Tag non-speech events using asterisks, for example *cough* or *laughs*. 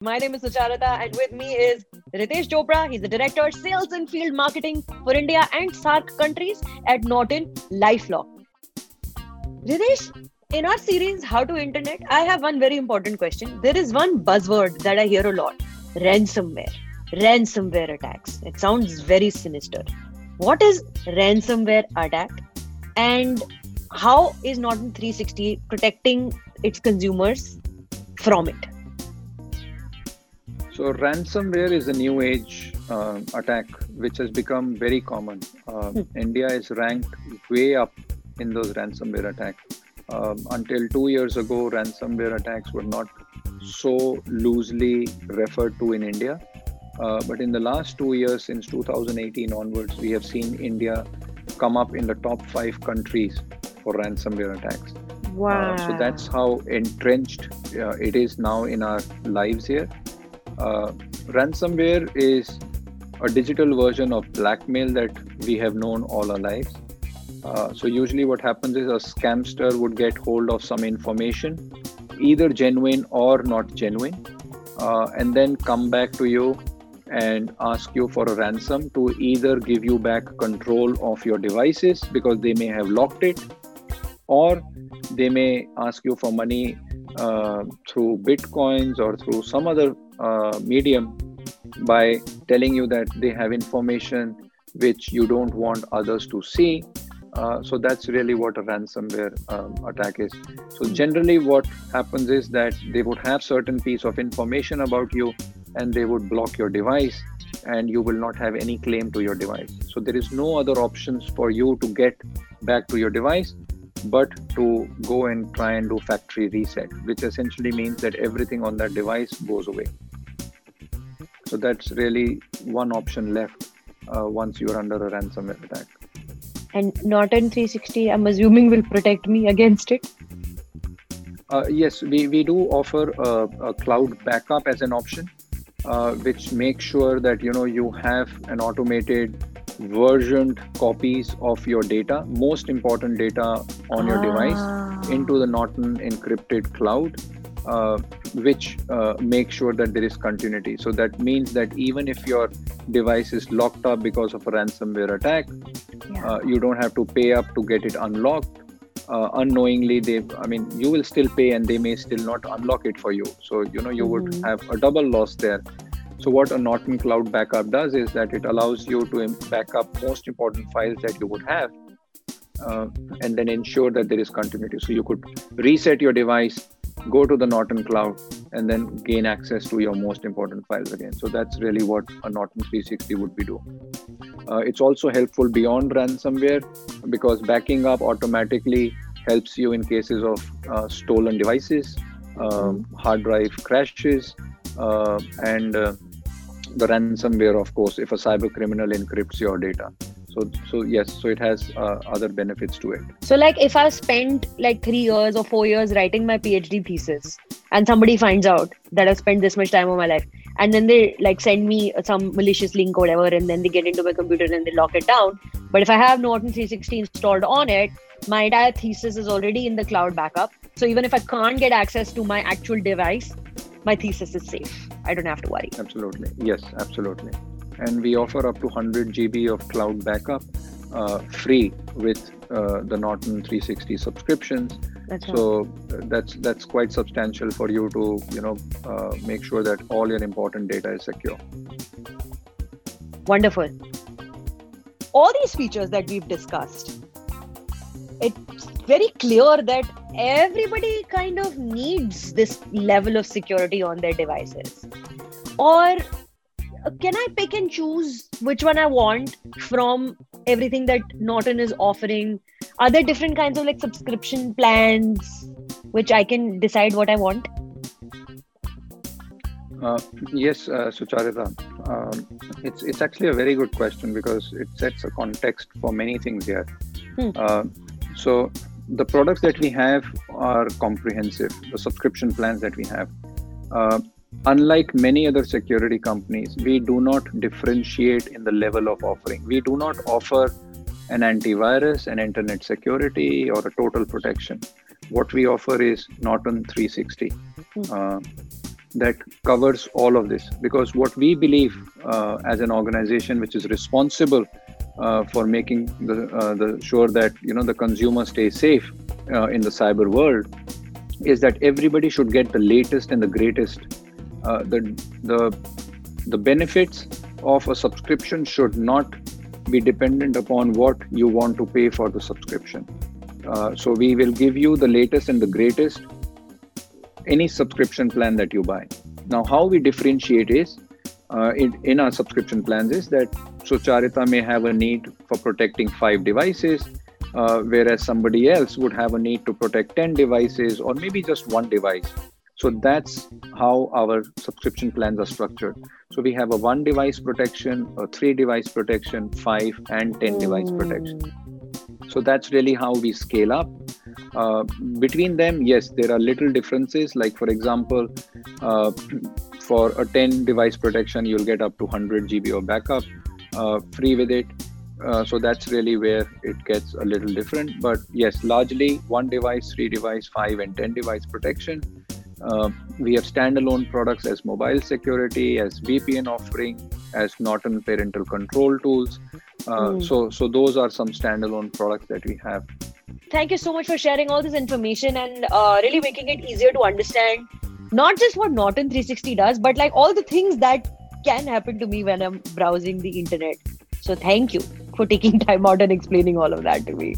My name is Sucharita, and with me is Ritesh Chopra. He's the director, sales and field marketing for India and SAARC countries at Norton Lifelock. Ritesh, in our series How to Internet, I have one very important question. There is one buzzword that I hear a lot ransomware. Ransomware attacks. It sounds very sinister. What is ransomware attack? And how is Norton 360 protecting its consumers from it? So, ransomware is a new age uh, attack which has become very common. Uh, hmm. India is ranked way up in those ransomware attacks. Um, until two years ago, ransomware attacks were not so loosely referred to in India. Uh, but in the last two years, since 2018 onwards, we have seen India come up in the top five countries for ransomware attacks. Wow. Uh, so that's how entrenched uh, it is now in our lives here. Uh, ransomware is a digital version of blackmail that we have known all our lives. Uh, so usually what happens is a scamster would get hold of some information, either genuine or not genuine, uh, and then come back to you and ask you for a ransom to either give you back control of your devices because they may have locked it, or they may ask you for money uh, through bitcoins or through some other uh, medium by telling you that they have information which you don't want others to see uh, so that's really what a ransomware um, attack is. So generally, what happens is that they would have certain piece of information about you, and they would block your device, and you will not have any claim to your device. So there is no other options for you to get back to your device, but to go and try and do factory reset, which essentially means that everything on that device goes away. So that's really one option left uh, once you're under a ransomware attack and Norton 360, I'm assuming, will protect me against it. Uh, yes, we, we do offer a, a cloud backup as an option, uh, which makes sure that you know you have an automated versioned copies of your data, most important data on ah. your device, into the Norton encrypted cloud, uh, which uh, makes sure that there is continuity. So that means that even if your device is locked up because of a ransomware attack, yeah. uh, you don't have to pay up to get it unlocked. Uh, unknowingly, they, I mean, you will still pay and they may still not unlock it for you. So, you know, you mm-hmm. would have a double loss there. So, what a Norton Cloud Backup does is that it allows you to back up most important files that you would have uh, and then ensure that there is continuity. So, you could reset your device go to the Norton cloud, and then gain access to your most important files again. So that's really what a Norton 360 would be doing. Uh, it's also helpful beyond ransomware because backing up automatically helps you in cases of uh, stolen devices, um, hard drive crashes, uh, and uh, the ransomware, of course, if a cyber criminal encrypts your data. So so yes so it has uh, other benefits to it. So like if i spent like 3 years or 4 years writing my phd thesis and somebody finds out that i spent this much time of my life and then they like send me some malicious link or whatever and then they get into my computer and they lock it down. But if i have norton 360 installed on it my entire thesis is already in the cloud backup. So even if i can't get access to my actual device my thesis is safe i don't have to worry absolutely yes absolutely and we offer up to 100 GB of cloud backup uh, free with uh, the Norton 360 subscriptions. That's so right. that's that's quite substantial for you to you know uh, make sure that all your important data is secure. Wonderful. All these features that we've discussed, it's very clear that everybody kind of needs this level of security on their devices. Or can I pick and choose which one I want from everything that Norton is offering? Are there different kinds of like subscription plans which I can decide what I want? Uh, yes, uh, Sucharita. Um, it's it's actually a very good question because it sets a context for many things here. Hmm. Uh, so the products that we have are comprehensive. The subscription plans that we have. Uh, unlike many other security companies, we do not differentiate in the level of offering. We do not offer an antivirus, an internet security, or a total protection. What we offer is Norton 360. Mm. Uh, that covers all of this because what we believe uh, as an organization which is responsible for making the, uh, the sure that you know the consumer stays safe uh, in the cyber world is that everybody should get the latest and the greatest uh, the the the benefits of a subscription should not be dependent upon what you want to pay for the subscription uh, so we will give you the latest and the greatest any subscription plan that you buy. Now, how we differentiate is uh, in, in our subscription plans is that Sucharita may have a need for protecting five devices, uh, whereas somebody else would have a need to protect 10 devices or maybe just one device. So that's how our subscription plans are structured. So we have a one device protection, a three device protection, five and 10 device protection. So that's really how we scale up. Uh, between them, yes, there are little differences. Like, for example, uh, for a 10 device protection, you'll get up to 100 GB of backup uh, free with it. Uh, so that's really where it gets a little different. But yes, largely one device, three device, five, and 10 device protection. Uh, we have standalone products as mobile security, as VPN offering, as Norton parental control tools. Uh, mm. So, so those are some standalone products that we have. Thank you so much for sharing all this information and uh, really making it easier to understand not just what Norton 360 does, but like all the things that can happen to me when I'm browsing the internet. So, thank you for taking *laughs* time out and explaining all of that to me.